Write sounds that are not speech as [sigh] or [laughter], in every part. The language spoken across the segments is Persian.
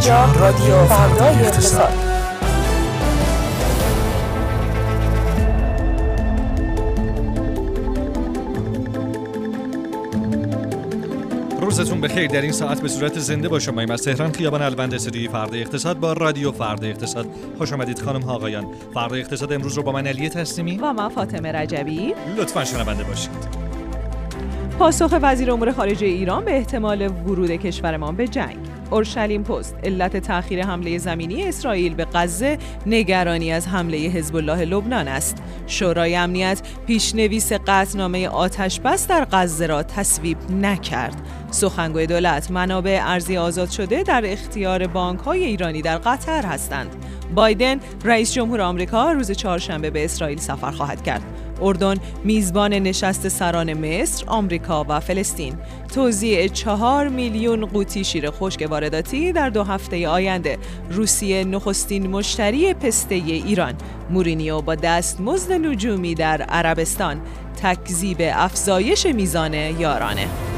اینجا رادیو فردای اقتصاد. روزتون بخیر. در این ساعت به صورت زنده با شما از تهران خیابان الوند استودیوی فردا اقتصاد با رادیو فردا اقتصاد. خوش آمدید خانم ها آقایان. فردا اقتصاد امروز رو با من علیه تسلیمی. و من فاطمه رجبی. لطفا شنونده باشید. پاسخ وزیر امور خارجه ایران به احتمال ورود کشورمان به جنگ. اورشلیم پست. علت تأخیر حمله زمینی اسرائیل به غزه نگرانی از حمله حزب الله لبنان است. شورای امنیت پیشنویس قطعنامه آتش بس در غزه را تصویب نکرد. سخنگوی دولت منابع ارزی آزاد شده در اختیار بانک های ایرانی در قطر هستند. بایدن رئیس جمهور آمریکا روز چهارشنبه به اسرائیل سفر خواهد کرد. اردن میزبان نشست سران مصر، آمریکا و فلسطین. توزیع چهار میلیون قوطی شیر خشک وارداتی در دو هفته آینده. روسیه نخستین مشتری پسته ایران. مورینیو با دست مزد نجومی در عربستان. تکذیب افزایش میزان یارانه.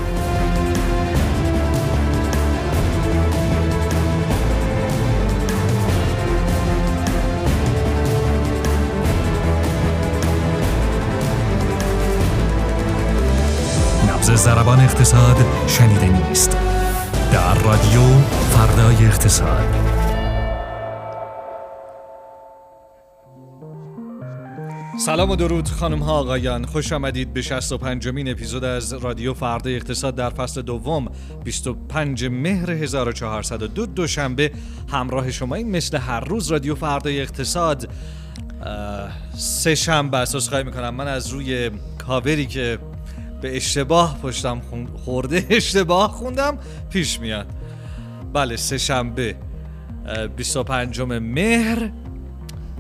زربان اقتصاد شنیده نیست. در رادیو فردای اقتصاد. سلام و درود خانم ها آقایان. خوش آمدید به 65 مین اپیزود از رادیو فردا اقتصاد در فصل دوم 25 مهر 1402 دوشنبه. همراه شما این مثل هر روز رادیو فردای اقتصاد. سه شنبه اساس خواهی می‌کنم. من از روی کاوری که به اشتباه پشتم خورده [laughs] اشتباه خوندم پیش میاد. بله سه شنبه 25 مهر.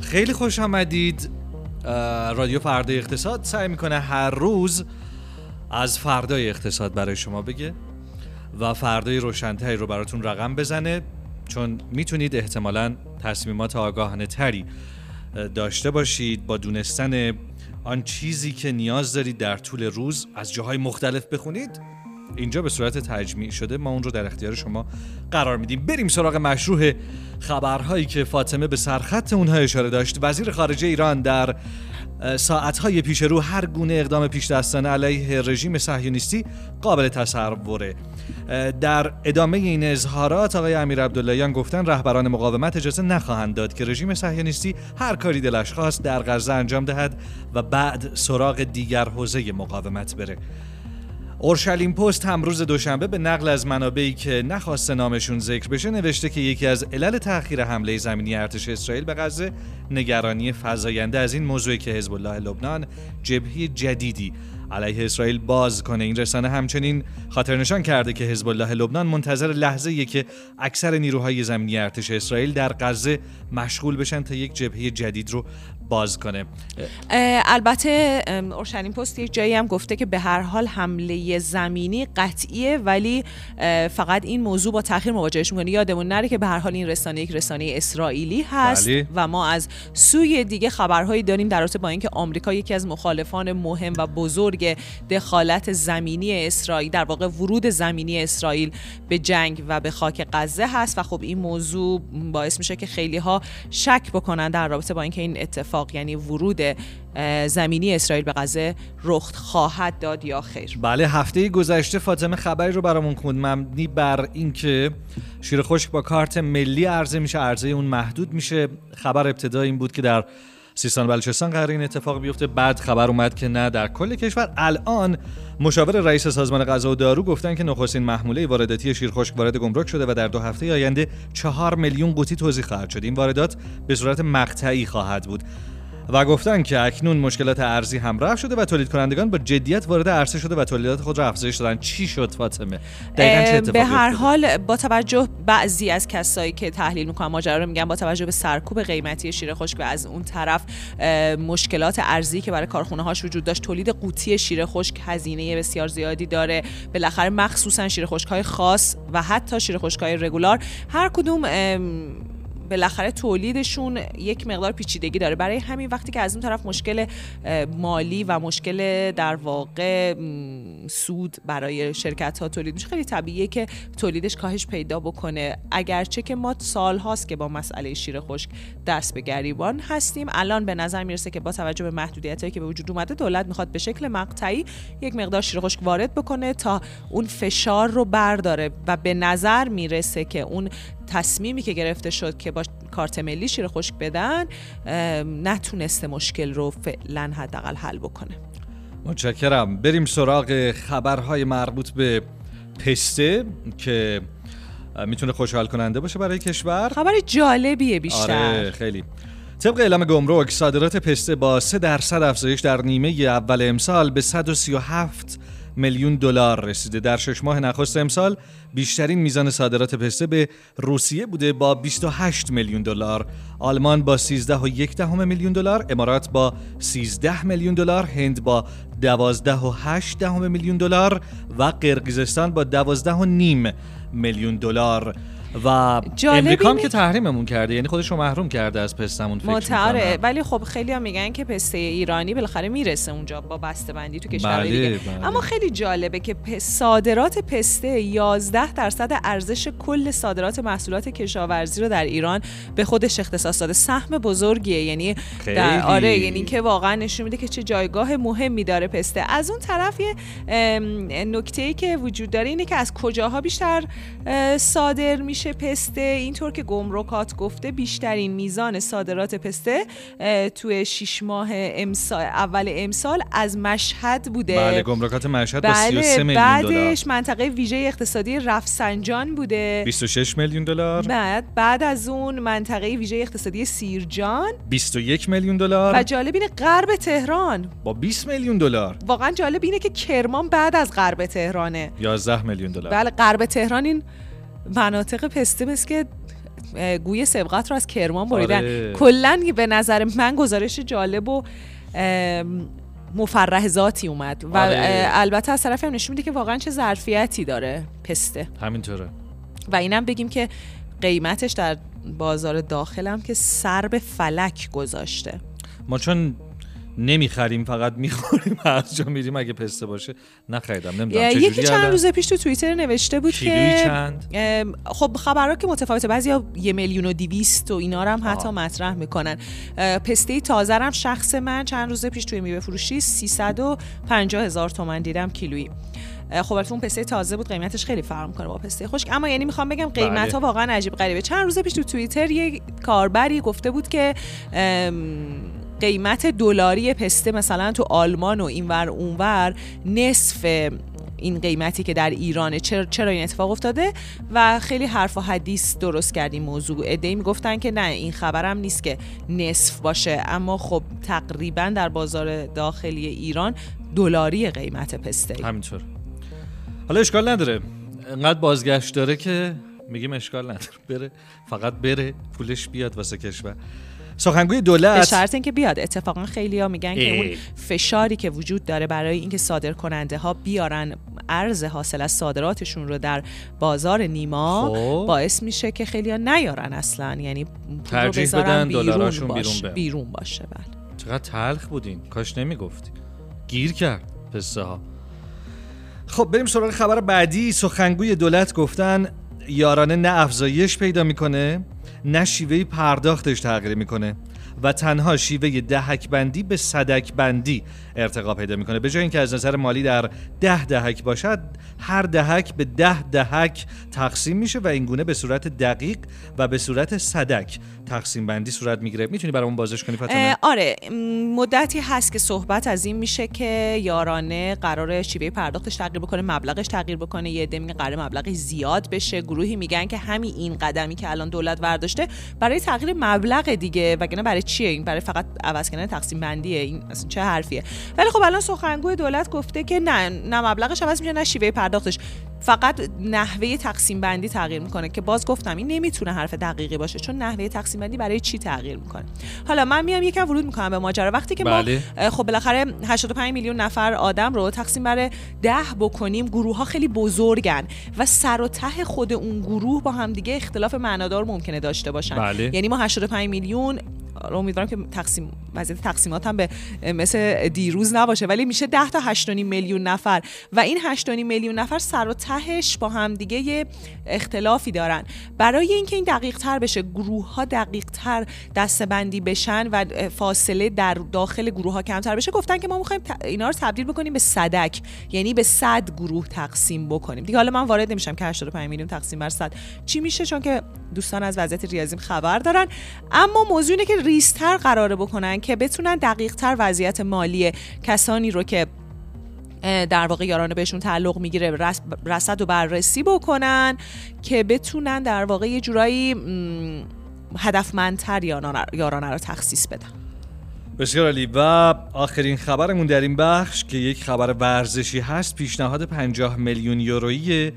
خیلی خوش آمدید. رادیو فردای اقتصاد سعی می‌کنه هر روز از فردای اقتصاد برای شما بگه و فردای روشنتری رو براتون رقم بزنه چون می‌تونید احتمالا تصمیمات آگاهانه تری داشته باشید با دونستن آن چیزی که نیاز دارید در طول روز از جاهای مختلف بخونید اینجا به صورت تجمیع شده ما اون رو در اختیار شما قرار میدیم. بریم سراغ مشروع خبرهایی که فاطمه به سرخط اونها اشاره داشت. وزیر خارجه ایران در ساعتهای پیش رو هر گونه اقدام پیش دستانه علیه رژیم صهیونیستی قابل تصوره در ادامه این اظهارات آقای امیر عبداللهیان گفتن رهبران مقاومت اجازه نخواهند داد که رژیم صهیونیستی هر کاری دلش خواست در غزه انجام دهد و بعد سراغ دیگر حوزه مقاومت بره. اورشلیم پست هم روز دوشنبه به نقل از منابعی که نخواسته نامشون ذکر بشه نوشته که یکی از علل تأخیر حمله زمینی ارتش اسرائیل به غزه نگرانی فزاینده از این موضوعی که حزب الله لبنان جبهه جدیدی علیه اسرائیل باز کنه. این رسانه همچنین خاطر نشان کرده که حزب الله لبنان منتظر لحظه که اکثر نیروهای زمینی ارتش اسرائیل در غزه مشغول بشن تا یک جبهه جدید رو باز کنه. البته اورشلیم پست یک جایی هم گفته که به هر حال حمله زمینی قطعیه ولی فقط این موضوع با تاخیر مواجهش می‌کنه. یادمون نره که به هر حال این رسانه یک رسانه اسرائیلی هست بله. و ما از سوی دیگه خبرهایی داریم در رابطه با اینکه آمریکا یکی از مخالفان مهم و بزرگ دخالت زمینی اسرائیل در واقع ورود زمینی اسرائیل به جنگ و به خاک غزه هست. و خب این موضوع باعث میشه که خیلی ها شک بکنن در رابطه با اینکه این اتفاق یعنی ورود زمینی اسرائیل به غزه رخ خواهد داد یا خیر؟ بله هفته گذشته فاطمه خبری رو برامون خوند. مبنی بر اینکه شیر خشک با کارت ملی عرضه میشه عرضه اون محدود میشه. خبر ابتدا این بود که در سیستان بلوچستان قرار این اتفاق بیفته. بعد خبر اومد که نه در کل کشور الان مشاور رئیس سازمان غذا و دارو گفتن که نخستین محموله وارداتی شیرخشک وارد گمرک شده و در دو هفته آینده چهار میلیون قوطی توزیع خواهد شد. این واردات به صورت مقطعی خواهد بود. و گفتن که اکنون مشکلات ارزی هم رفع شده و تولید کنندگان با جدیت وارد عرصه شده و تولیدات خود را افزایش دادن. چی شد فاطمه؟ چه به هر حال با توجه بعضی از کسایی که تحلیل می‌کنن ماجرا رو میگن با توجه به سرکوب قیمتی شیر خشک و از اون طرف مشکلات ارزی که برای کارخونه هاش وجود داشت تولید قوطی شیر خشک هزینه بسیار زیادی داره. بالاخره مخصوصا شیر خشک های خاص و حتی شیر خشک های رگولار. هر کدوم بالاخره تولیدشون یک مقدار پیچیدگی داره. برای همین وقتی که از اون طرف مشکل مالی و مشکل در واقع سود برای شرکت ها تولید میشه خیلی طبیعیه که تولیدش کاهش پیدا بکنه. اگرچه که ما سال هاست که با مسئله شیر خشک دست به گریبان هستیم الان به نظر می‌رسه که با توجه به محدودیت هایی که به وجود اومده دولت می‌خواد به شکل مقطعی یک مقدار شیر خشک وارد بکنه تا اون فشار رو برداره و به نظر می‌رسه که اون تصمیمی که گرفته شد که با کارت ملی شیر خشک بدن نتونسته مشکل رو فعلا حداقل حل بکنه. متشکرم. بریم سراغ خبرهای مربوط به پسته که می‌تونه خوشحال کننده باشه برای کشور. خبر جالبیه بیشتر. آره خیلی. طبق اعلام گمرک صادرات پسته با 3 درصد افزایش در نیمه اول امسال به 137 میلیون دلار رسیده. در شش ماه نخست امسال بیشترین میزان صادرات پسته به روسیه بوده با 28 میلیون دلار. آلمان با 13 و میلیون دلار امارات با 13 میلیون دلار هند با 12 و 8 دهم میلیون دلار و قرقیزستان با 12 و نیم میلیون دلار. و امریکا هم که تحریممون کرده یعنی خودش رو محروم کرده از پستمون فکر متعاره ولی خب خیلی هم میگن که پسته ایرانی بالاخره می‌رسه اونجا با بسته بندی تو کشورهای بله، دیگه. بله. اما خیلی جالبه که صادرات پسته 11 درصد ارزش کل صادرات محصولات کشاورزی رو در ایران به خودش اختصاص داده. سهم بزرگیه یعنی خیلی. در آره یعنی که واقعا نشون میده که چه جایگاه مهمی داره پسته. از اون طرف یه نکته ای که وجود داره اینه که از کجاها بیشتر صادر میشه؟ پسته اینطور که گمرکات گفته بیشترین میزان صادرات پسته توی شیش ماه امسال اول امسال از مشهد بوده. بله گمرکات مشهد با 33 بله میلیون دلار. بعدش منطقه ویژه اقتصادی رفسنجان بوده. 26 میلیون دلار. بعد بعد از اون منطقه ویژه اقتصادی سیرجان. 21 میلیون دلار. و جالب اینه غرب تهران. با 20 میلیون دلار. واقعا جالب اینه که کرمان بعد از غرب تهرانه. 11 میلیون دلار. بله غرب تهران این مناطق پسته مثل که گوی سبقت رو از کرمان بریدن. آره. کلا به نظر من گزارش جالب و مفرح ذاتی اومد. و آره. البته از طرفی هم نشون میده که واقعا چه ظرفیتی داره پسته. همینطوره. و اینم بگیم که قیمتش در بازار داخلم که سر به فلک گذاشته. ما چون نمی‌خریم فقط می‌خوریم هر جا میریم اگه پسته باشه نخریدم نمی‌دونم یکی چجوری چند الان؟ روز پیش تو توییتر نوشته بود که چند خب خبرها که متفاوته بعضیا یه میلیون و دیویست و اینا هم حتی آه. مطرح می‌کنن پسته تازه هم شخص من چند روز پیش توی میوه فروشی 350 هزار تومن دیدم کیلویی خب البته اون پسته تازه بود قیمتش خیلی فرق می‌کنه با پسته خشک اما یعنی می‌خوام بگم قیمت ها بله. واقعا عجیب غریبه چند روز پیش تو توییتر یه کاربری گفته بود که قیمت دلاری پسته مثلا تو آلمان و اینور اونور نصف این قیمتی که در ایرانه. چرا, چرا این اتفاق افتاده؟ و خیلی حرف و حدیث درست کرد این موضوع. ادهی می‌گفتن که نه این خبرم نیست که نصف باشه. اما خب تقریبا در بازار داخلی ایران دلاری قیمت پسته. همینطور. حالا اشکال نداره. انقدر بازگشت داره که میگیم اشکال نداره. بره فقط بره پولش بیاد واسه کشور. سخنگوی به دولت شرط اینکه بیاد. اتفاقا خیلی ها میگن که. اون فشاری که وجود داره برای اینکه صادر کننده ها بیارن ارز حاصل از صادراتشون رو در بازار نیما خب. باعث میشه که خیلی ها نیارن اصلا. یعنی ترجیح بدن بیرون دلاراشون باشه بیرون بره. بیرون باشه بله. چقدر تلخ بودین. کاش نمی‌گفتی. گیر کرد پسته ها. خب بریم سراغ خبر بعدی. سخنگوی دولت گفتن یارانه نه افزایش پیدا می‌کنه. نه شیوه پرداختش تغییر می‌کنه و تنها شیوه دهک بندی به صدک بندی ارتقا پیدا می‌کنه. به جای اینکه از نظر مالی در ده دهک باشد هر دهک به ده دهک تقسیم میشه و اینگونه به صورت دقیق و به صورت صدک تقسیم بندی صورت می‌گیره. می‌تونی برامون بازش کنی فاطمه؟ آره مدتی هست که صحبت از این میشه که یارانه قرار شیوه پرداختش تغییر بکنه مبلغش تغییر بکنه یه عده میگن قرار مبلغش زیاد بشه. گروهی میگن که همین این قدمی که الان دولت برداشته برای تغییر مبلغ دیگه. وگرنه برای چیه این؟ برای فقط عوض کردن تقسیم بندیه. این اصلا چه حرفیه؟ ولی خب الان سخنگوی دولت گفته که نه نه مبلغش عوض میشه نه شیوه پرداختش فقط نحوه تقسیم بندی تغییر می‌کنه که باز گفتم این نمی‌تونه حرف دقیقی باشه چون نحوه تقسیم بندی برای چی تغییر می‌کنه حالا من میام یکم ورود می‌کنم به ماجرا وقتی که بله. ما خب بالاخره 85 میلیون نفر آدم رو تقسیم بر ده بکنیم گروه ها خیلی بزرگن و سر و ته خود اون گروه با هم دیگه اختلاف معنادار ممکنه داشته باشن بله. یعنی ما 85 میلیون امیدوارم که تقسیم وضعیت تقسیمات هم به مثل دیروز نباشه ولی میشه 10 تا 8.5 میلیون نفر و این 8.5 میلیون نفر سر و تهش با هم دیگه یه اختلافی دارن. برای اینکه این دقیق تر بشه گروه ها دقیق تر دسته بندی بشن و فاصله در داخل گروه ها کمتر بشه گفتن که ما می‌خوایم اینا رو تبدیل بکنیم به صدک یعنی به 100 گروه تقسیم بکنیم. دیگه حالا من وارد نمیشم که 85 میلیون تقسیم بر 100 چی میشه؟ چون که دوستان از وضعیت ریاضیم خبر دارن. اما موضوع اینه که ریستر قراره بکنن که بتونن دقیق تر وضعیت مالی کسانی رو که در واقع یارانه بهشون تعلق می‌گیره رصد و بررسی بکنن که بتونن در واقع یه جورایی هدفمندتر یارانه رو تخصیص بدن. بسیار عالی. و آخرین خبرمون در این بخش که یک خبر ورزشی هست پیشنهاد 50 میلیون یورویی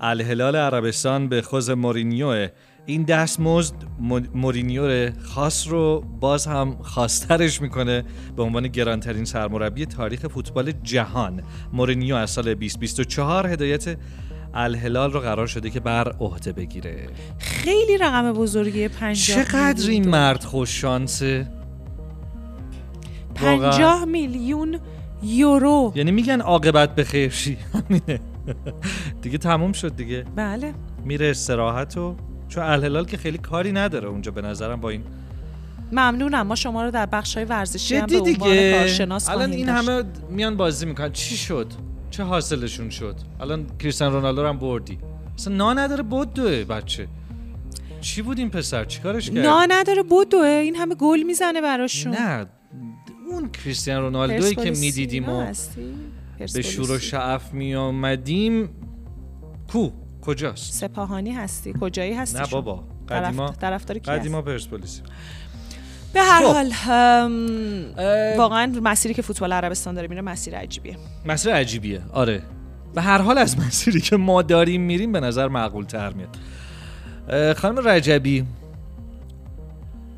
الهلال عربستان به خوز مورینیو این دستمزد مو- مورینیو خاص رو باز هم خاصترش می‌کنه به عنوان گرانترین سرمربی تاریخ فوتبال جهان. مورینیو از سال 2024 هدایت الهلال رو قرار شده که بر عهده بگیره. خیلی رقم بزرگی 50 چقدر این مرد خوش شانسه 50 میلیون یورو. یعنی میگن عاقبت به خیر شی همینه [laughs] دیگه تموم شد دیگه. بله. میره استراحت و چون الهلال که خیلی کاری نداره اونجا به نظرم با این ممنونم. ما شما رو در بخش های ورزشی هم به عنوان کارشناس الان این داشت. همه میان بازی می‌کنن. چی شد؟ چه حاصلشون شد؟ الان کریستیان رونالدو رو هم بردی. اصلا نا نداره بدوه بچه. چی بود این پسر؟ چیکارش کرد؟ نا نداره بدوه. این همه گل می‌زنه براشون. نه اون کریستیان رونالدویی که می‌دیدیم و؟ به. شور و شعف میامدیم کو؟ کجاست؟ سپاهانی هستی. کجایی هستی نه؟ بابا. قدیما طرف طرفدار کی؟ قدیما پرسپولیسی. به هر خب. حال واقعا مسیری که فوتبال عربستان داره میره مسیر عجیبیه. مسیر عجیبیه. آره. به هر حال از مسیری که ما داریم میریم به نظر معقول تر میاد خانم رجبی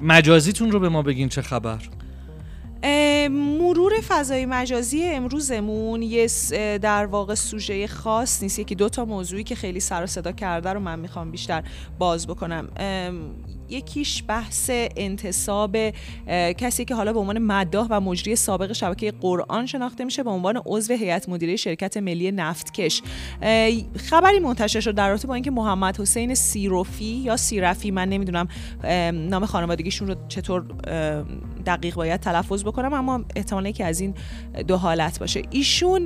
مجازیتون رو به ما بگین چه خبر؟ مرور فضای مجازی امروزمون یه در واقع سوژه خاص نیست. یکی دو تا موضوعی که خیلی سر و صدا کرده رو من می‌خوام بیشتر باز بکنم. یکیش بحث انتصاب کسی که حالا به عنوان مداح و مجری سابق شبکه قرآن شناخته میشه به عنوان عضو هیئت مدیره شرکت ملی نفتکش. خبری منتشر شد در رابطه با اینکه محمد حسین سیروفی یا سیرفی من نمی‌دونم ام، نام خانوادگیشون رو چطور دقیق باید تلفظ بکنم اما احتمالا که از این دو حالت باشه. ایشون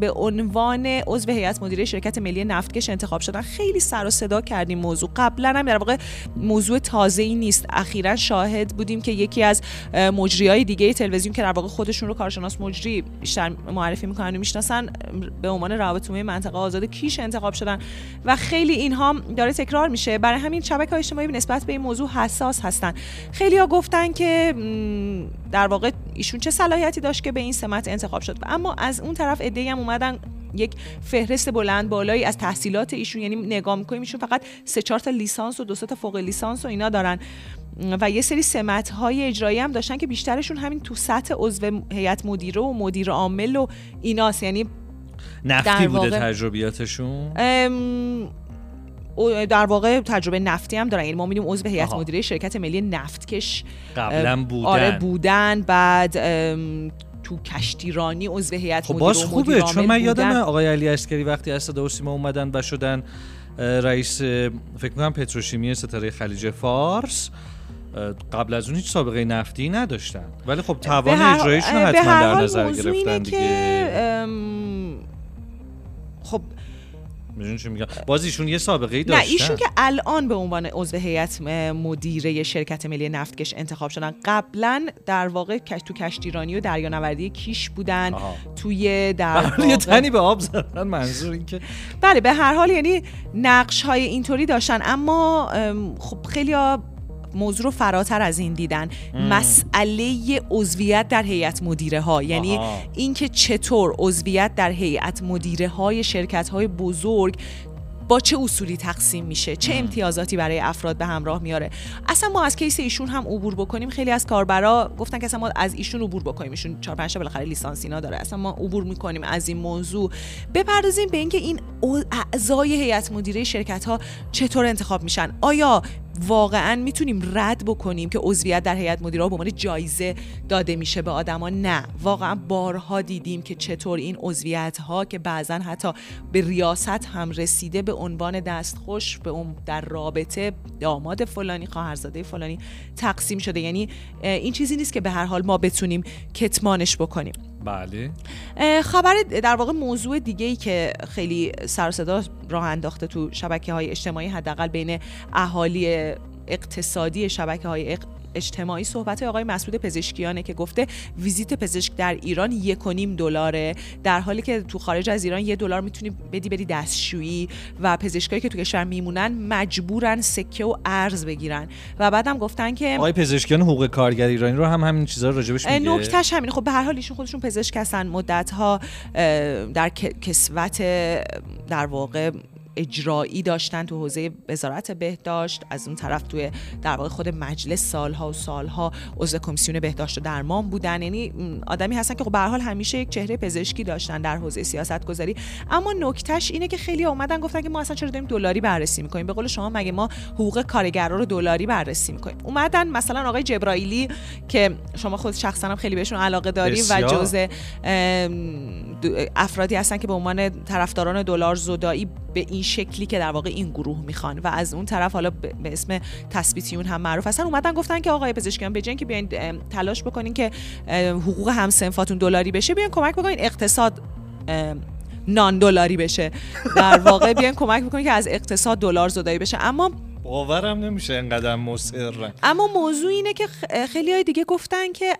به عنوان عضو هیئت مدیره شرکت ملی نفتکش انتخاب شدن. خیلی سر و صدا کردیم موضوع. قبلا هم در واقع موضوع تازه ای نیست. اخیرا شاهد بودیم که یکی از مجری های دیگه تلویزیون که در واقع خودشون رو کارشناس مجری بیشتر معرفی می‌کنن و می‌شناسن به عنوان روابط منطقه آزاد کیش انتخاب شدن. و خیلی اینها داره تکرار میشه. برای همین شبکه های اجتماعی نسبت به این موضوع حساس هستن. خیلی ها گفتن که در واقع ایشون چه صلاحیتی داشت که به این سمت انتخاب شد. اما از اون طرف ایده هم اومدن یک فهرست بلند بالایی از تحصیلات ایشون یعنی نگاه می‌کنیم ایشون فقط سه چهار تا لیسانس و دو تا فوق لیسانس و اینا دارن. و یه سری سمت های اجرایی هم داشتن که بیشترشون همین تو سطح عضو هیئت مدیره و مدیر عامل و ایناست. یعنی نفتی بوده تجربیاتشون؟ در واقع تجربه نفتی هم دارن. یعنی ما میدیم عضو هیئت. مدیره شرکت ملی نفتکش قبلا بودن. آره بودن. بعد تو کشتیرانی عضو هیئت خب باز خوبه چون من یادم. آقای علی اسکری وقتی از صدا سیما اومدن و شدن رئیس فکر می‌کنم پتروشیمی ستاره خلیج فارس قبل از اون هیچ سابقه نفتی نداشتن. ولی خب توان به حتما در نظر گرفتن دیگه. خب می‌دونی چی میگم؟ باز ایشون یه سابقه ای نه داشتن. ایشون که الان به عنوان عضو هیئت مدیره شرکت ملی نفتکش انتخاب شدن قبلا در واقع تو کشتیرانی و دریانوردی کیش بودن. آها. توی در [laughs] برای یه واقع تنی به آب زدن منظور این که بله به هر حال یعنی نقش های اینطوری داشتن. اما ام، خب خیلی موضوع رو فراتر از این دیدن. مسئله عضویت در هیئت مدیره ها یعنی. اینکه چطور عضویت در هیئت مدیره های شرکت های بزرگ با چه اصولی تقسیم میشه؟ چه امتیازاتی برای افراد به همراه میاره؟ اصلا ما از کیس ایشون هم عبور بکنیم. خیلی از کاربرا گفتن که اصلا ما از ایشون عبور بکنیم. ایشون چهار پنج تا بالاخره لیسانس اینا داره. اصلا ما عبور می‌کنیم از این موضوع. بپردازیم به اینکه این اعضای هیئت مدیره شرکت ها چطور انتخاب میشن؟ آیا واقعا می‌تونیم رد بکنیم که عضویت در هیئت مدیره به عنوان جایزه داده میشه به آدما. نه واقعا بارها دیدیم که چطور این عضویت ها که بعضا حتی به ریاست هم رسیده به عنوان دستخوش به اون در رابطه داماد فلانی خواهرزاده فلانی تقسیم شده. یعنی این چیزی نیست که به هر حال ما بتونیم کتمانش بکنیم. بله. خبر در واقع موضوع دیگه ای که خیلی سر صدا راه انداخته تو شبکه های اجتماعی حداقل بین اهالی اقتصادی شبکه های اجتماعی صحبت آقای مسعود پزشکیانه که گفته ویزیت پزشک در ایران یک و نیم دلاره. در حالی که تو خارج از ایران یه دلار می‌تونی بدی بری دستشویی و پزشکایی که تو کشور میمونن مجبورن سکه و ارز بگیرن. و بعدم گفتن که آقای پزشکیان حقوق کارگر ایرانی رو هم همین چیزا راجبش میگه. نکتهش همینه. خب به هر حال ایشون خودشون پزشک هستن. مدت ها در کسوت در واقع اجرایی داشتن تو حوزه وزارت بهداشت از اون طرف توی در واقع خود مجلس سالها و سالها عضو کمیسیون بهداشت و درمان بودن. یعنی آدمی هستن که خب به حال همیشه یک چهره پزشکی داشتن در حوزه سیاست گذاری اما نکتهش اینه که خیلی اومدن گفتن که ما اصلا چرا داریم دلاری بررسی می‌کنیم؟ به قول شما مگه ما حقوق کارگرا رو دلاری بررسی می‌کنیم؟ اومدن مثلا آقای جبرائیلی که شما خود شخصا هم خیلی بهشون علاقه داری و. جزء افرادی هستن که به عنوان طرفداران دلار زدایی به این شکلی که در واقع این گروه می‌خوان و از اون طرف حالا به اسم تثبیتیون هم معروف هستن. اومدن گفتن که آقای پزشکیان به اینکه بیاین تلاش بکنین که حقوق همسنفاتون دلاری بشه بیاین کمک بکنین اقتصاد نان دلاری بشه. در واقع بیاین کمک بکنین که از اقتصاد دلار زدایی بشه. اما باورم نمیشه انقدر مصرن اما موضوع اینه که خیلی های دیگه گفتن که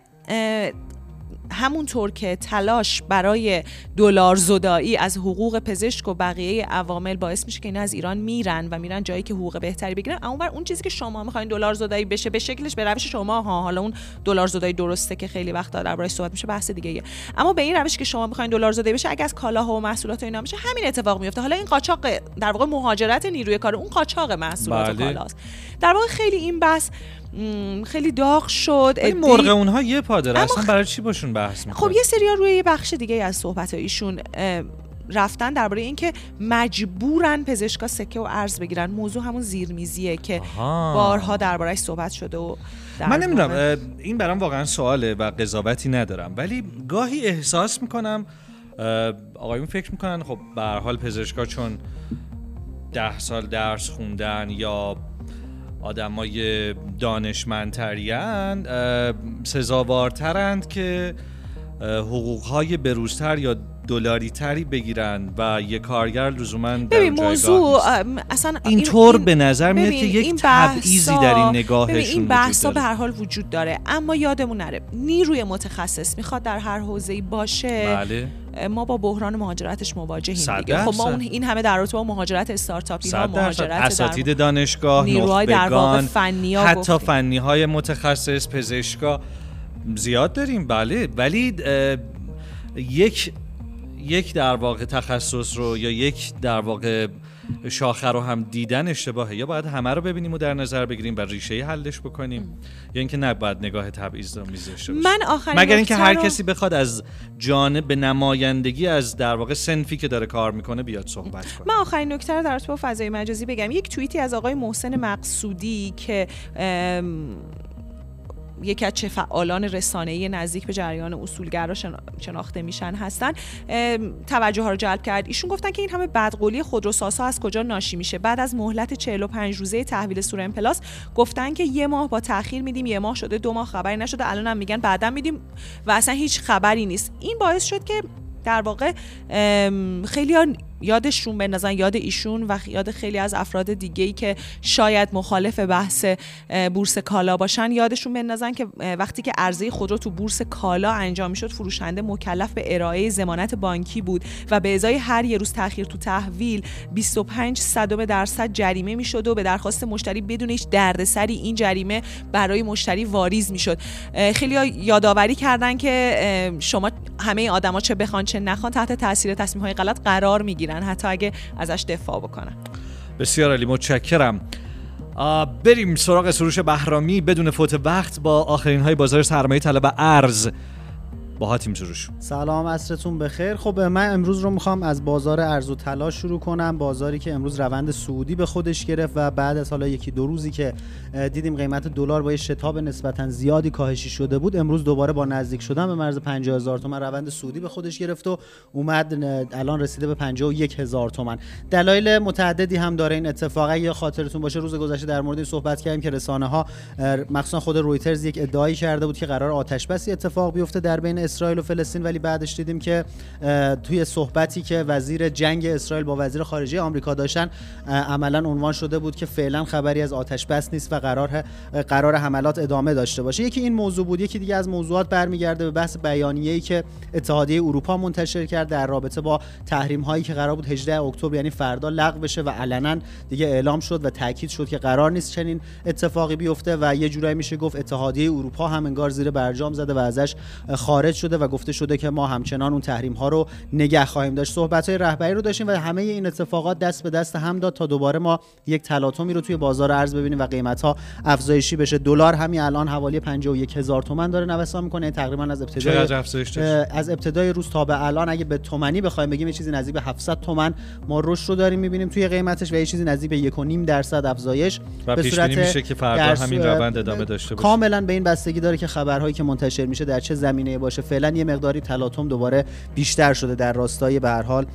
همونطور که تلاش برای دلار زدایی از حقوق پزشک و بقیه عوامل باعث میشه که اینا از ایران میرن و میرن جایی که حقوق بهتری بگیرن اما اون چیزی که شما می‌خواین دلار زدایی بشه به شکلش به روش شما ها حالا اون دلار زدایی درسته که خیلی وقتا دربارش صحبت میشه بحث دیگه ایه. اما به این روشی که شما می‌خواین دلار زدایی بشه اگه از کالاها و محصولات و اینا میشه همین اتفاق میفته حالا این قاچاق در واقع مهاجرت نیروی کار اون قاچاق محصولات و بله. کالاست در واقع خیلی این بحث خیلی داغ شد عده‌ای- مرغ اونها یه پا داره. اما اصلا برای چی باشون بحث می‌کنه خب یه سریا روی یه بخش دیگه از صحبت ایشون رفتن درباره اینکه مجبورن پزشکا سکه و ارز بگیرن. موضوع همون زیرمیزیه که بارها دربارهش صحبت شده و در من نمی‌دونم این برام واقعا سواله و قضاوتی ندارم. ولی گاهی احساس می‌کنم آقایون فکر می‌کنن خب به هر حال پزشکا چون ده سال درس خوندن یا آدمای دانشمندترین سزاوارترند که حقوقهای بروزتر یا دلاری تری بگیرن و یه کارگر لزوما در ببین موضوع اصلا این- اینطور این- به نظر میاد که یک تبعیضی در این نگاهشون این بحثا به. هر حال وجود داره اما یادمون نره نیروی متخصص می‌خواد در هر حوزه‌ای باشه. بله. ما با بحران مهاجرتش مواجهیم دیگه. خب ما. اون این همه در رابطه با مهاجرت استارتاپی ها مهاجرت در اساتید دانشگاه نیروهای در واقع فنی ها حتی گفتیم. فنی های متخصص پزشکا. زیاد داریم بله. ولی یک یک در واقع تخصص رو یا یک در واقع شاخه رو هم دیدن اشتباهه. یا باید همه رو ببینیم و در نظر بگیریم و ریشه حلش بکنیم یا اینکه نه باید نگاه تبعیض آمیز داشته باشیم من آخرین مگر اینکه هر رو- کسی بخواد از جانب به نمایندگی از در واقع سنفی که داره کار می‌کنه بیاد صحبت کنه. من آخرین نکته رو در رابطه با فضای مجازی بگم. یک توییتی از آقای محسن مقصودی که ام، یکی از چه فعالان رسانه‌ای نزدیک به جریان اصولگرا شنا- شناخته میشن هستن. توجه ها رو جلب کرد. ایشون گفتن که این همه بدقولی خودروسازها از کجا ناشی میشه؟ بعد از مهلت 45 روزه تحویل سور پلاس گفتن که یه ماه با تاخیر میدیم یه ماه شده دو ماه خبری نشده الان میگن بعدا میدیم و اصلا هیچ خبری نیست. این باعث شد که در واقع خیلی یادشون بندازن یاد ایشون و یاد خیلی از افراد دیگه ای که شاید مخالف بحث بورس کالا باشن. یادشون بندازن که وقتی که عرضه خودرو تو بورس کالا انجام می‌شد فروشنده مکلف به ارائه ضمانت بانکی بود و به ازای هر یه روز تاخیر تو تحویل 25 صدم درصد جریمه می‌شد و به درخواست مشتری بدون هیچ دردسری این جریمه برای مشتری واریز می‌شد. خیلی یادآوری کردن که شما همه آدما چه بخوان چه نخوان تحت تاثیر تصمیم های غلط قرار می‌گیرن. حتی اگه ازش دفاع بکنن. بسیار علی متشکرم. بریم سراغ سروش بهرامی. بدون فوت وقت با آخرین های بازار سرمایه طلب ارز. با هاتیم سروش سلام عصرتون بخیر. خب من امروز رو می‌خوام از بازار ارز و طلا شروع کنم. بازاری که امروز روند سعودی به خودش گرفت و بعد از حالا یکی دو روزی که دیدیم قیمت دلار با یه شتاب نسبتا زیادی کاهشی شده بود امروز دوباره با نزدیک شدن به مرز 50 هزار تومن روند سعودی به خودش گرفت و اومد الان رسیده به 51 هزار تومن. دلایل متعددی هم داره این اتفاق. یا خاطرتون باشه روز گذشته در مورد صحبت کردیم که رسانه ها مخصوصا خود رویترز یک ادعایی کرده بود که قرار آتش بسی اتفاق بیفته در بین اسرائیل و فلسطین ولی بعدش دیدیم که توی صحبتی که وزیر جنگ اسرائیل با وزیر خارجه آمریکا داشتن عملا عنوان شده بود که فعلا خبری از آتش بس نیست و قرار قرار حملات ادامه داشته باشه. یکی این موضوع بود یکی دیگه از موضوعات برمیگرده به بحث بیانیه‌ای که اتحادیه اروپا منتشر کرد در رابطه با تحریم هایی که قرار بود 18 اکتبر یعنی فردا لغو بشه و علنا دیگه اعلام شد و تاکید شد که قرار نیست چنین اتفاقی بیفته و یه جورایی میشه گفت اتحادیه اروپا هم انگار زیر برجام زده و ازش خارج شده و گفته شده که ما همچنان اون تحریم ها رو نگه خواهیم داشت. صحبت های رهبری رو داشتیم و همه این اتفاقات دست به دست هم داد تا دوباره ما یک تلاطمی رو توی بازار ارز ببینیم و قیمت ها افزایشی بشه. دلار همین الان حوالی 51 هزار تومان داره نوسان می‌کنه. تقریبا از ابتدای از ابتدای روز تا به الان اگه به تومانی بخوایم بگیم یه چیزی نزدیک به 700 تومن ما رشد رو داریم می‌بینیم توی قیمتش و یه چیزی نزدیک به 1.5 درصد افزایش. و به صورت میشه که فردا همین روند ادامه داشته باشه. کاملا به این بستگی داره که خبرهایی که منتشر میشه در چه زمینه باشه. فعلا یه مقداری تلاطم دوباره بیشتر شده در راستای به هر حال.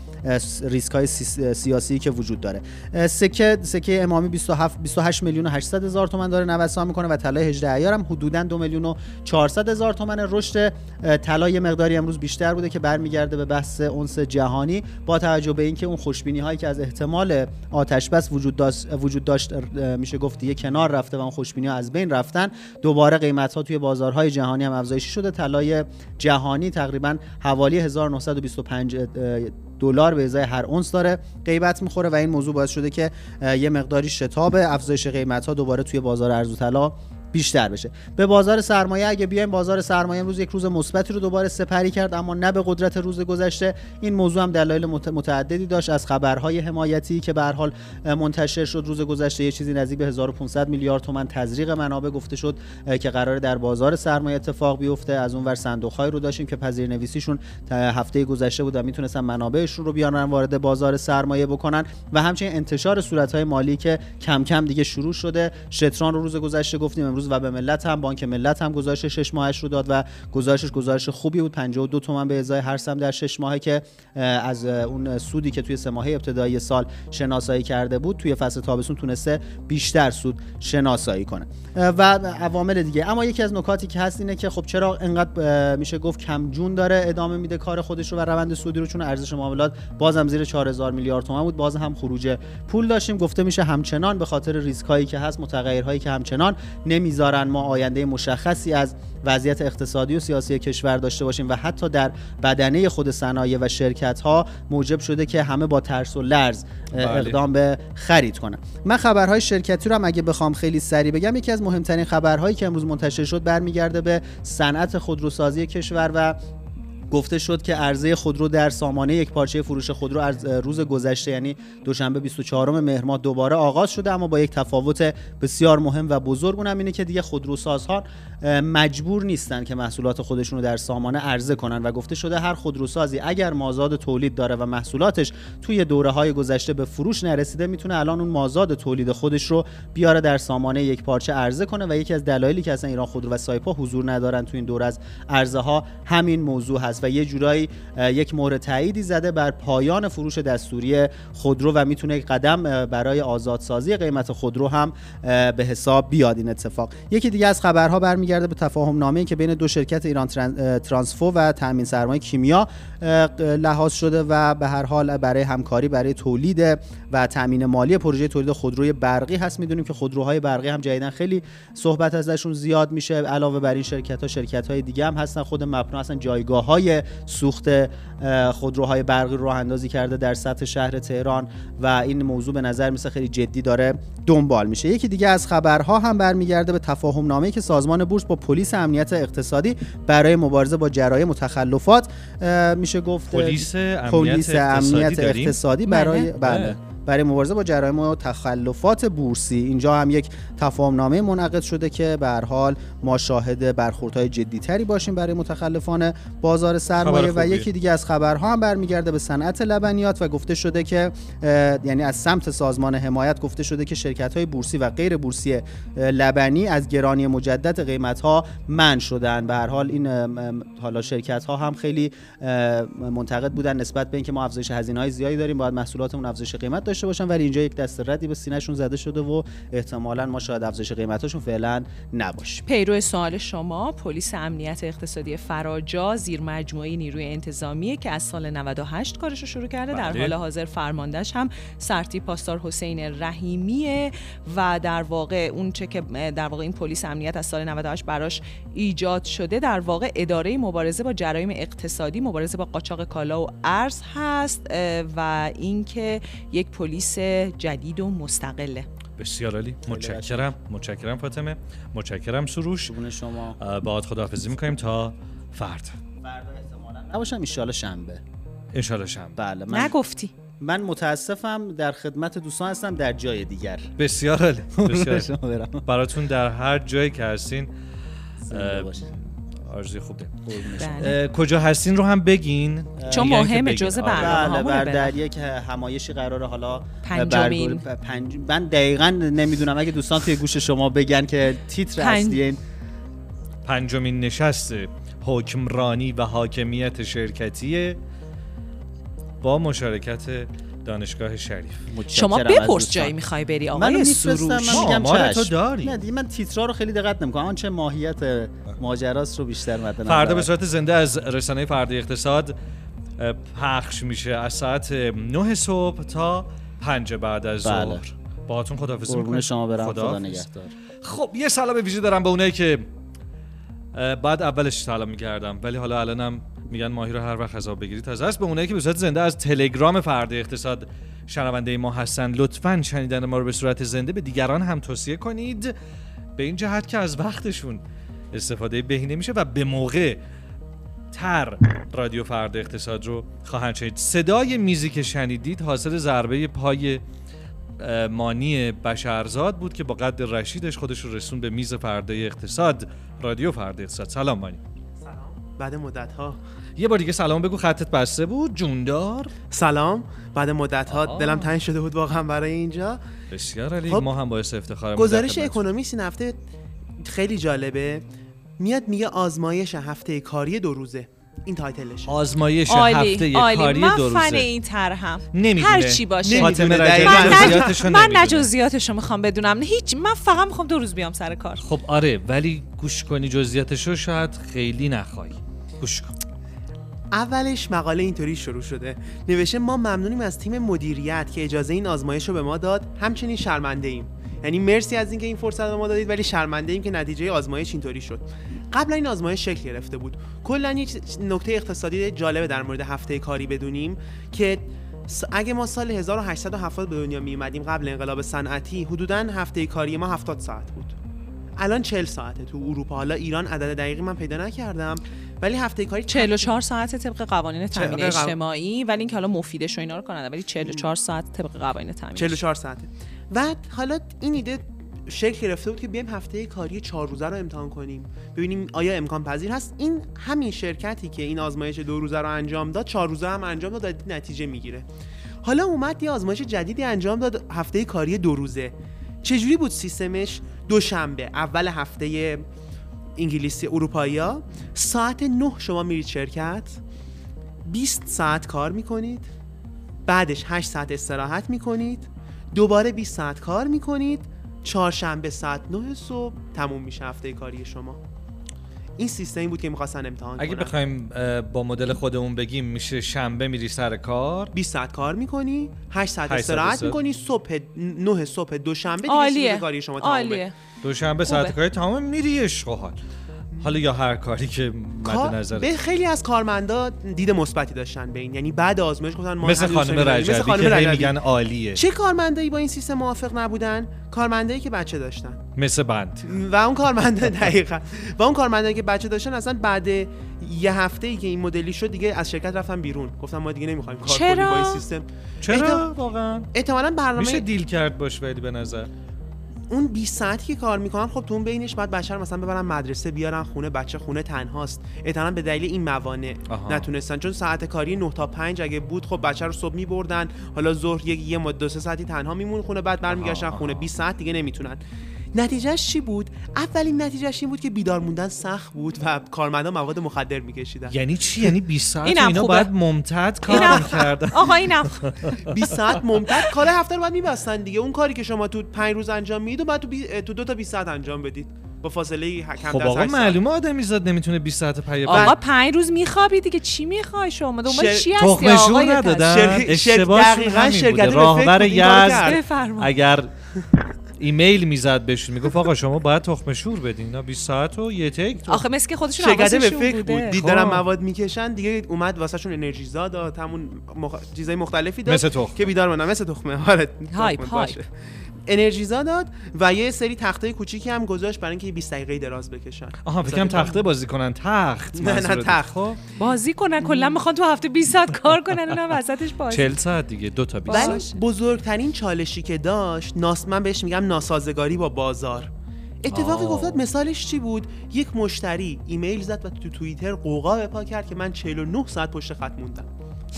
ریسک های سیاسی که وجود داره. سکه سکه امامی 27 28 میلیون و 800 هزار تومان داره نوسان می‌کنه و طلای 18 ایار هم حدودا 2 میلیون و 400 هزار تومان رشد. طلا یه مقداری امروز بیشتر بوده که برمیگرده به بحث اونس جهانی. با توجه به اینکه اون خوشبینی هایی که از احتمال آتش بس وجود داشت وجود داشت میشه گفت دیگه کنار رفته و اون خوشبینی ها از بین رفتن دوباره قیمت ها توی بازارهای جهانی هم افزایشی شده. طلای جهانی تقریبا حوالی 1925 دلار به ازای هر اونس داره قیمت می‌خوره و این موضوع باعث شده که یه مقداری شتاب افزایش قیمت ها دوباره توی بازار ارز و طلا بیشتر بشه. به بازار سرمایه اگه بیایم بازار سرمایه امروز یک روز مثبتی رو دوباره سپری کرد اما نه به قدرت روز گذشته. این موضوع هم دلایل متعددی داشت. از خبرهای حمایتی که به حال منتشر شد روز گذشته یه چیزی نزدیک به 1500 میلیارد تومان تزریق منابع گفته شد که قرار در بازار سرمایه اتفاق بیفته. از اون ور صندوق‌های رو داشتیم که پذیرنویسیشون هفته گذشته بود و می‌تونستن منابعشون رو بیارن وارد بازار سرمایه بکنن. و همچنین انتشار صورت‌های مالی که کم کم دیگه شروع شده. شتران رو روز گذشته گفتیم و به ملت هم بانک ملت هم گزارش 6 ماهش رو داد و گزارشش گزارش خوبی بود. 52 تومن به ازای هر سم در 6 ماهه که از اون سودی که توی سه ماهه ابتدایی سال شناسایی کرده بود توی فصل تابستون تونسته بیشتر سود شناسایی کنه. و عوامل دیگه. اما یکی از نکاتی که هست اینه که خب چرا انقدر میشه گفت کم جون داره ادامه میده کار خودش رو و روند سودی رو؟ چون ارزش معاملات بازم زیر 4000 میلیارد تومان بود. باز هم خروج پول داشتیم. گفته میشه همچنان به خاطر ریسک هایی که هست متغیرهایی که همچنان نمی‌ذارن ما آینده مشخصی از وضعیت اقتصادی و سیاسی کشور داشته باشیم و حتی در بدنه خود صنایع و شرکت ها موجب شده که همه با ترس و لرز بله. اقدام به خرید کنن من خبرهای شرکتی رو هم اگه بخوام خیلی سریع بگم یکی از مهمترین خبرهایی که امروز منتشر شد برمیگرده به صنعت خودروسازی کشور و گفته شد که عرضه خودرو در سامانه یک پارچه فروش خودرو از روز گذشته یعنی دوشنبه 24 مهر ماه دوباره آغاز شده. اما با یک تفاوت بسیار مهم و بزرگ اونم اینه که دیگه خودروسازها مجبور نیستن که محصولات خودشون رو در سامانه عرضه کنن. و گفته شده هر خودروسازی اگر مازاد تولید داره و محصولاتش توی دوره های گذشته به فروش نرسیده می‌تونه الان اون مازاد تولید خودش رو بیاره در سامانه یک پارچه عرضه کنه. و یکی از دلایلی که اصلا ایران خودرو و سایپا حضور ندارن تو این دوره از عرضه ها همین موضوع هست. و یه جورایی یک مهر تاییدی زده بر پایان فروش دستوری خودرو و می‌تونه یک قدم برای آزادسازی قیمت خودرو هم به حساب بیاد این اتفاق. یکی دیگه از خبرها برمیگرده به تفاهم نامه که بین دو شرکت ایران ترانسفو و تامین سرمایه کیمیا لحاظ شده و به هر حال برای همکاری برای تولید و تامین مالی پروژه تولید خودروی برقی هست. می‌دونیم که خودروهای برقی هم جدیدا خیلی صحبت ازشون زیاد میشه. علاوه بر این شرکت ها شرکت های دیگه هم هستن. خود مپنا هستن جایگاه های سوخت خودروهای برقی رو اندازی کرده در سطح شهر تهران و این موضوع به نظر میسه خیلی جدی داره دنبال میشه. یکی دیگه از خبرها هم برمیگرده به تفاهم نامه که سازمان بورس با پلیس امنیت اقتصادی برای مبارزه با جرایم و تخلفات میشه گفت پلیس امنیت, امنیت اقتصادی, اقتصادی برای بله. برای مبارزه با جرایم و تخلفات بورسی. اینجا هم یک تفاهم نامه منعقد شده که به هر حال ما شاهد برخوردهای جدیتری باشیم برای متخلفان بازار سرمایه و یکی دیگه از خبرها هم برمیگرده به صنعت لبنیات و گفته شده که یعنی از سمت سازمان حمایت گفته شده که شرکت های بورسی و غیر بورسی لبنی از گرانی مجدد قیمت ها من شدن به هر حال این حالا شرکت ها هم خیلی منتقد بودن نسبت به اینکه ما افزایش هزینه های زیادی داریم باید محصولاتمون افزایش قیمت داشته باشن ولی اینجا یک دست ردی به سینهشون زده شده و احتمالا ما شاید افزایش قیمتاشون فعلا نباشیم پیرو سوال شما پلیس امنیت اقتصادی فراجا زیر مجموعه نیروی انتظامی که از سال 98 کارش رو شروع کرده در بله. حال حاضر فرماندهش هم سرتی پاسدار حسین رحیمیه و در واقع اون چه که در واقع این پلیس امنیت از سال 98 براش ایجاد شده در واقع اداره مبارزه با جرایم اقتصادی مبارزه با قاچاق کالا و ارز هست و اینکه یک پلیس جدید و مستقله. بسیار عالی. متشکرم. متشکرم فاطمه. متشکرم سروش. شما. اه، باهات خداحافظی می‌کنیم تا فرد نباشم ان شنبه. انشالله شنبه. بله من نگفتی. من متاسفم در خدمت دوستان هستم در جای دیگر. بسیار عالی. [laughs] بسیار شما عالی. برم. براتون در هر جایی که هستین. آرزوی خوب داریم. قربون شما. بله. کجا هستین رو هم بگین چون مهمه. جزء آره. برنامه. بله بر برم. در یک همایشی قرار حالا پنجمین. پنج... من دقیقا نمی‌دونم اگه دوستان توی گوش شما بگن که تیتر پنج- اصلی این پنجمین نشست حکمرانی و حاکمیت شرکتی با مشارکت دانشگاه شریف شما بپرس. جایی می‌خوای بری آقای سروش من میگم آمار تو. داری. نه دیگه من تیترا رو خیلی دقت نمی‌کنم آن چه ماهیت ماجراست رو بیشتر مد فردا به. صورت زنده از رسانه فردا اقتصاد پخش میشه از ساعت 9 صبح تا 5 بعد از بله. ظهر باهاتون خداحافظی می‌کنم شما برم خدا خداحافظ. نگهدار خب یه سلام ویژه دارم به اونایی که بعد اولش سلام می‌کردم ولی حالا الانم میگن ماهی رو هر وقت غذا بگیرید تازه است به اونایی که به صورت زنده از تلگرام فردا اقتصاد شنونده ما هستن لطفا شنیدن ما رو به صورت زنده به دیگران هم توصیه کنید به این جهت که از وقتشون استفاده بهینه میشه و به موقع تر رادیو فردا اقتصاد رو خواهند شنید. صدای میزی که شنیدید حاصل ضربه پای مانی بشرزاد بود که با قد رشیدش خودش رو رسون به میز فردا اقتصاد رادیو فردا اقتصاد. سلام مانی. بعد مدت ها یه بار دیگه سلام بگو خطت بسته بود؟ جوندار؟ سلام. بعد مدت ها آه. دلم تنگ شده بود واقعا برای اینجا. بسیار عالی. خب، ما هم باعث افتخارم گزارش اکونومیست این هفته خیلی جالبه. میاد میگه آزمایش هفته کاری دو روزه. این تایتلش آزمایش عالی هفته عالی. کاری من دو فن روزه. این طرحم. نمی‌دونه. هر چی باشه. فاطمه دقیقاً. من. جزئیاتشو می‌خوام بدونم. هیچ من فقط می‌خوام دو روز بیام سر کار. خب آره ولی گوش کنی جزئیاتشو شاید خیلی نخوای. گوش کن. اولش مقاله اینطوری شروع شده. نوشته ما ممنونیم از تیم مدیریت که اجازه این آزمایش رو به ما داد. همچنین شرمنده ایم یعنی مرسی از اینکه این فرصت رو به ما دادید ولی شرمنده ایم که نتیجه آزمایش اینطوری شد. قبلا این آزمایش شکل گرفته بود. کلا یک نکته اقتصادی جالبه در مورد هفته کاری بدونیم که اگه ما سال 1870 به دنیا می اومدیم قبل انقلاب صنعتی حدودا هفته کاری ما 70 ساعت بود. الان 40 ساعته تو اروپا. حالا ایران عدد دقیقی من پیدا نکردم ولی هفته کاری 44 ساعت طبق قوانین تامین اجتماعی ولی اینکه حالا مفیدش و اینا رو کنن ولی 44 ساعت طبق قوانین تامین 44 ساعته. و حالا این ایده شکل گرفته بود که بیایم هفته کاری چهار روزه رو امتحان کنیم. ببینیم آیا امکان پذیر هست. این همین شرکتی که این آزمایش دو روزه رو انجام داد چهار روزه هم انجام داد نتیجه می‌گیره. حالا اومد یه آزمایش جدیدی انجام داد هفته کاری دو روزه. چجوری بود سیستمش؟ دوشنبه اول هفته انگلیسی اروپایی ساعت 9 شما میرید شرکت. 20 ساعت کار می‌کنید. بعدش 8 ساعت استراحت می‌کنید. دوباره 20 ساعت کار می‌کنید چهارشنبه ساعت 9 صبح تموم میشه هفته کاری شما. این سیستمی بود که می‌خواستن امتحان اگه کنن. بخوایم با مدل خودمون بگیم میشه شنبه میری سر کار؟ 20 ساعت کار می‌کنی 8 ساعت 8 ساعت استراحت. می‌کنی صبح 9 صبح دوشنبه دیگه کاری شما تمومه. دوشنبه ساعت کاری تمام میری حال حالا یا هر کاری که مد کار- نظر به خیلی از کارمندا دید مثبتی داشتن به این. یعنی بعد آزمایش گفتن ما مثل خانم. رجبی مثل خانم که رجبی. میگن عالیه. چه کارمندایی با این سیستم موافق نبودن؟ کارمندایی که بچه داشتن. مثل بند. و اون کارمنده [laughs] دقیقا. و اون کارمندایی که بچه داشتن اصلا بعد یه هفته ای که این مدلی شد دیگه از شرکت رفتن بیرون. گفتم ما دیگه نمی‌خوایم کار؟ کنیم با این سیستم. چرا واقعا؟ احتمالاً برنامه میشه دیل کرد باش ولی به نظر. اون 20 ساعتی که کار می‌کنن خب تو اون بینش بعد بچه رو مثلا ببرن مدرسه بیارن خونه بچه خونه تنهاست. احتمالاً به دلیل این موانع. نتونستن. چون ساعت کاری 9 تا 5 اگه بود خب بچه رو صبح میبردن. حالا ظهر یک یه مد- دو سه ساعتی تنها میمون خونه بعد برمیگشتن خونه. آها. 20 ساعت دیگه نمی‌تونن. نتیجهش چی بود؟ اولین نتیجهش این بود که بیدار موندن سخت بود و کارمندا مواد مخدر میکشیدن. یعنی چی؟ یعنی 20 ساعت اینا خوبه. باید ممتد کار می‌کردن. آقا اینم 20 [laughs] ساعت ممتد؟ کار هفته رو باید میبستن دیگه. اون کاری که شما تو 5 روز انجام می‌دید و بعد تو, بی... تو دو تا 20 ساعت انجام بدید. با فاصله کم خب آقا 8 ساعت. معلومه آدمی زاد نمی‌تونه 20 ساعت پی آقا پنج روز میخوابی دیگه. چی می‌خوای شما؟ دنبال شر- چی هستی آقای ندادن؟ دقیقاً همین شرکت راهبر یزد. اگر ایمیل می‌زد بهشون می‌گفت آقا شما باید تخم شور بدین اینا 20 ساعت و یه تک تو آخه مثل که خودشون شرکت به فکر بوده. بود دید دارن خب. مواد می‌کشن دیگه اومد واسهشون انرژی زاد داد همون مخ... چیزای مختلفی داد مثل تخم. که بیدار موندن مثل تخمه [laughs] آره هایپ،. انرژیزا داد و یه سری تخته کوچیکی هم گذاشت برای اینکه 20 دقیقه دراز بکشن آها فکرم تخته بازی کنن تخت نه، نه،. تخت. خب بازی کنن کلا می‌خوان تو هفته 20 ساعت کار کنن اونم وسطش بازی 40 ساعت دیگه دو تا 20 ولی ساعت باشه. بزرگترین چالشی که داشت ناس من بهش میگم ناسازگاری با بازار اتفاقی آه. افتاد مثالش چی بود یک مشتری ایمیل زد و تو توییتر قوقا به پا کرد که من 49 ساعت پشت خط موندم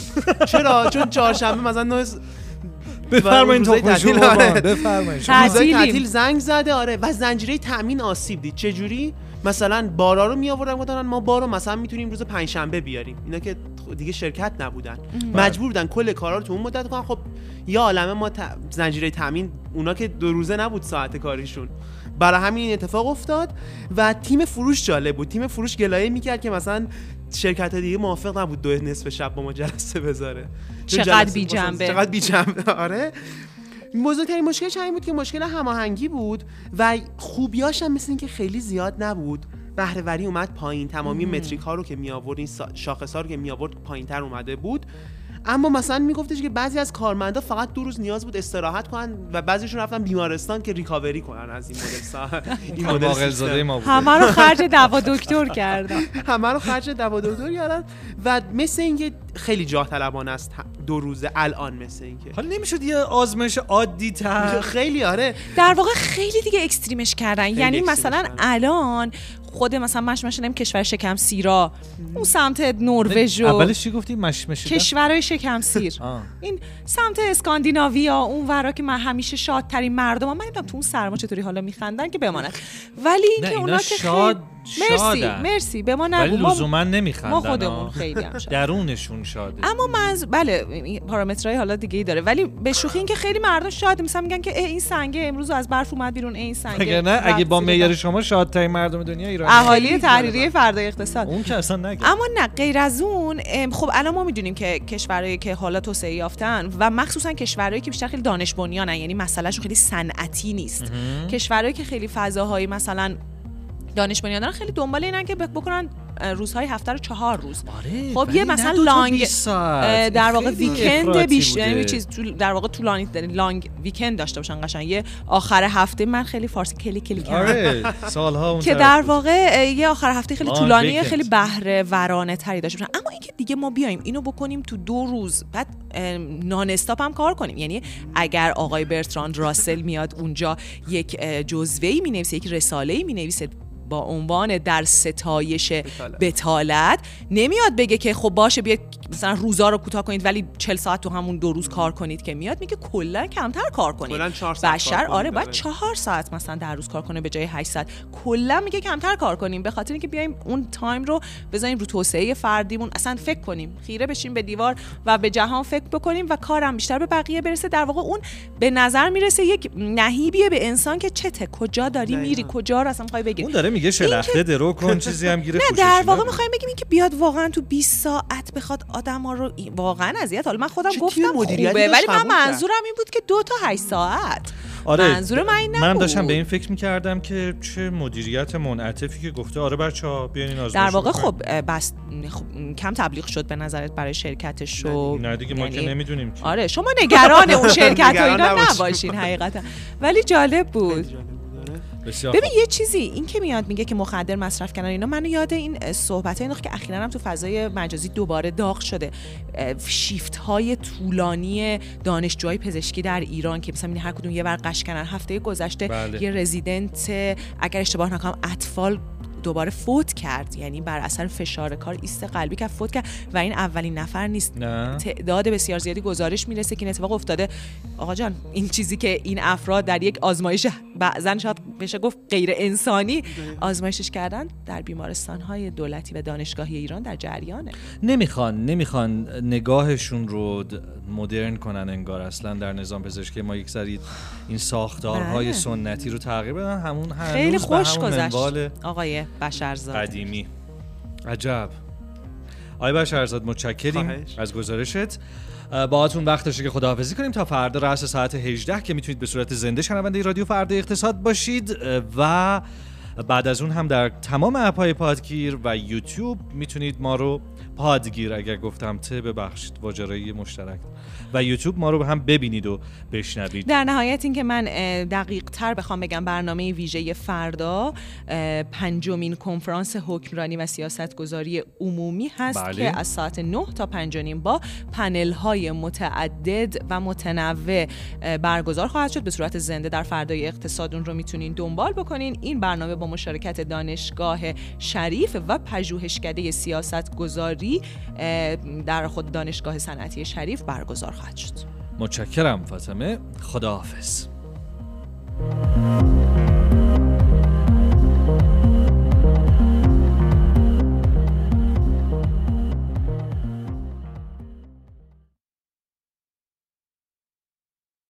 [laughs] چرا چون چهارشنبه مثلا 9 بفرمایید شور تعطیل، آره. بفرمایید تعطیل. زنگ زده آره. و زنجیره تامین آسیب دید. چه جوری مثلا بارا رو می آوردن گفتن ما بارو مثلا می‌تونیم روز پنجشنبه بیاریم. اینا که دیگه شرکت نبودن. مجبور بودن کل کارا رو تو اون مدت کنن. خب یا عالمه ما ت... زنجیره تامین اونا که دو روزه نبود ساعت کاریشون. برای همین این اتفاق افتاد. و تیم فروش جالب بود. تیم فروش گلایه می‌کرد که مثلا شرکت دیگه موافق نبود دو نصف شب با ما جلسه بذاره. چقدر جلسه- بی‌جنبه. چقدر بی جنبه. [laughs] آره. بزرگترین مشکلش همین بود که مشکل هماهنگی بود و خوبیاش هم مثل اینکه خیلی زیاد نبود. بهرهوری اومد پایین. تمامی متریک ها رو که می آورد این شاخص ها رو که می آورد پایین تر اومده بود. اما مثلا میگفتش که بعضی از کارمندا فقط دو روز نیاز بود استراحت کنن و بعضیشون رفتن بیمارستان که ریکاوری کنن از این مدل سا... [laughs] این مدل باقل سیستم. زاده ما بود همه رو خرج [laughs] دوا دکتر کردم همه رو خرج دوا دکتر کردن و مثل اینکه خیلی جاه طلبانه است دو روزه الان مثل اینکه. حالا نمی‌شد یه آزمایش عادی تر خیلی آره. در واقع خیلی دیگه اکستریمش کردن. یعنی مثلا کردن. الان خود مثلا مش شدیم کشور شکم سیرا. اون سمت نروژ و اولش چی گفتی؟ مشمش کشورهای شکم سیر. این سمت اسکاندیناویا اون ورا که من همیشه شادترین مردم هم. من نمی‌دونم تو اون سرما چطوری حالا میخندن که بمانن. ولی اینکه اونا که شاد مرسی شادن. مرسی. به ما ولی نگو ما, لزوما نمیخندن ما خودمون. خیلی هم شاد درونشون شاده. اما منظور بله پارامترهای حالا دیگه ای داره. ولی به شوخی اینکه خیلی مردم شاد مثلا میگن که این سنگه امروز از برف اومد بیرون این سنگه اگه نه اگه با معیار. شما شادترین مردم دنیا ایران اهالی تحریری فردای اقتصاد. اون که اصلا نگه. اما نه غیر از اون خب الان ما می‌دونیم که کشورهایی که حالا توسعه یافتن و مخصوصا کشورهایی که بیشتر خیلی دانش بنیانن یعنی مسئلهشون خیلی صنعتی نیست. کشورهایی که خیلی فضاهایی مثلا دانش بنیان دارن خیلی دنبال اینن که بکنن روزهای هفته رو چهار روز آره خب یه مثلا لانگ 20 ساعت. اه، در واقع ویکند بیشتر. یعنی چیز در واقع طولانی لانگ ویکند داشته باشن قشنگ یه آخر هفته من خیلی فارسی کلی کلی کردم آره سالها اون [laughs] که در. واقع یه آخر هفته خیلی طولانی. خیلی بهره ورانه تری داشته باشن اما اینکه دیگه ما بیایم اینو بکنیم تو دو روز بعد non-stop هم کار کنیم یعنی اگر آقای برتراند راسل میاد اونجا یک اه، جزوه‌ای می‌نویسه یک رساله‌ای می‌نویسه با عنوان در ستایش بطالت. نمیاد بگه که خب باشه بیاید مثلا روزا رو کوتاه کنید ولی 40 ساعت تو همون دو روز کار کنید که میاد میگه کلا کمتر کار کنید. بشر؟ آره باید آره. چهار ساعت مثلا در روز کار کنه به جای 8 ساعت. کلا میگه کمتر کار کنیم به خاطر اینکه بیایم اون time رو بذاریم رو توسعه فردیمون. اصلا فکر کنیم خیره بشیم به دیوار و به جهان فکر بکنیم و کارم بیشتر به بقیه برسه. در واقع اون به نظر می‌رسه یک نهیبیه به انسان که چته کجا داری میری. کجا رو اصلا می‌خوای بگیری اون داره میگه شلخته درو کن [laughs] چیزی هم گیره نه در واقع. می‌خوایم بگیم این که بیاد واقعا تو 20 ساعت بخواد آدم ها رو واقعا اذیت حالا من خودم گفتم خوبه ولی من؟ منظورم این بود که دو تا 8 ساعت آره منظور من این من نبود. داشتم به این فکر می‌کردم که چه مدیریت منعطفی که گفته آره بچه ها بیاین این در واقع. خب بس خب، کم تبلیغ شد به نظرت برای شرکتش و نه دیگه ما که یعنی- نمی‌دونیم آره شما نگران اون [laughs] شرکت و اینا نباشین. نباشین حقیقتا ولی جالب بود ببین. یه چیزی این که میاد میگه که مخدر مصرف کردن اینا منو یاد این صحبت های که اخیرا هم تو فضای مجازی دوباره داغ شده شیفت های طولانی دانشجوهای پزشکی در ایران که مثلا هر کدوم یه ور قش کردن هفته گذشته بله. یه رزیدنت اگر اشتباه نکنم اطفال دوباره فوت کرد. یعنی بر اثر فشار کار ایست قلبی که فوت کرد و این اولین نفر نیست. نه. تعداد بسیار زیادی گزارش می‌رسه که این اتفاق افتاده. آقا جان این چیزی که این افراد در یک آزمایش بعضا شاید بشه گفت غیر انسانی آزمایشش کردن در بیمارستان های دولتی و دانشگاهی ایران در جریانه. نمی‌خوان نمی‌خوان نگاهشون رو مدرن کنن انگار. اصلا در نظام پزشکی ما یک سری این ساختارهای بله. سنتی رو تغییر بدن. همون هنوز خیلی به خوش همون گذشت. منوال آقای بشرزاد. قدیمی. عجب. آقای بشرزاد متشکریم. از گزارشت. اه، باهاتون وقت داشته که خداحافظی کنیم تا فردا رأس ساعت 18 که می‌تونید به صورت زنده شنونده رادیو فردا اقتصاد باشید. و بعد از اون هم در تمام اپهای پادگیر و یوتیوب می‌تونید ما رو پادگیر اگر گفتم ته ببخشید. واجرایی مشترک. و یوتیوب ما رو هم ببینید و بشنوید. در نهایت اینکه من دقیق تر بخوام بگم برنامه ویژه فردا پنجمین کنفرانس حکمرانی و سیاستگذاری عمومی هست بله. که از ساعت 9 تا 5 و نیم با پنل های متعدد و متنوع برگزار خواهد شد. به صورت زنده در فردای اقتصاد اون رو می‌تونین دنبال بکنین. این برنامه با مشارکت دانشگاه شریف و پژوهشکده سیاست گذاری در خود دانشگاه صنعتی شریف برگزار خواهد شد. متشکرم فاطمه. خداحافظ.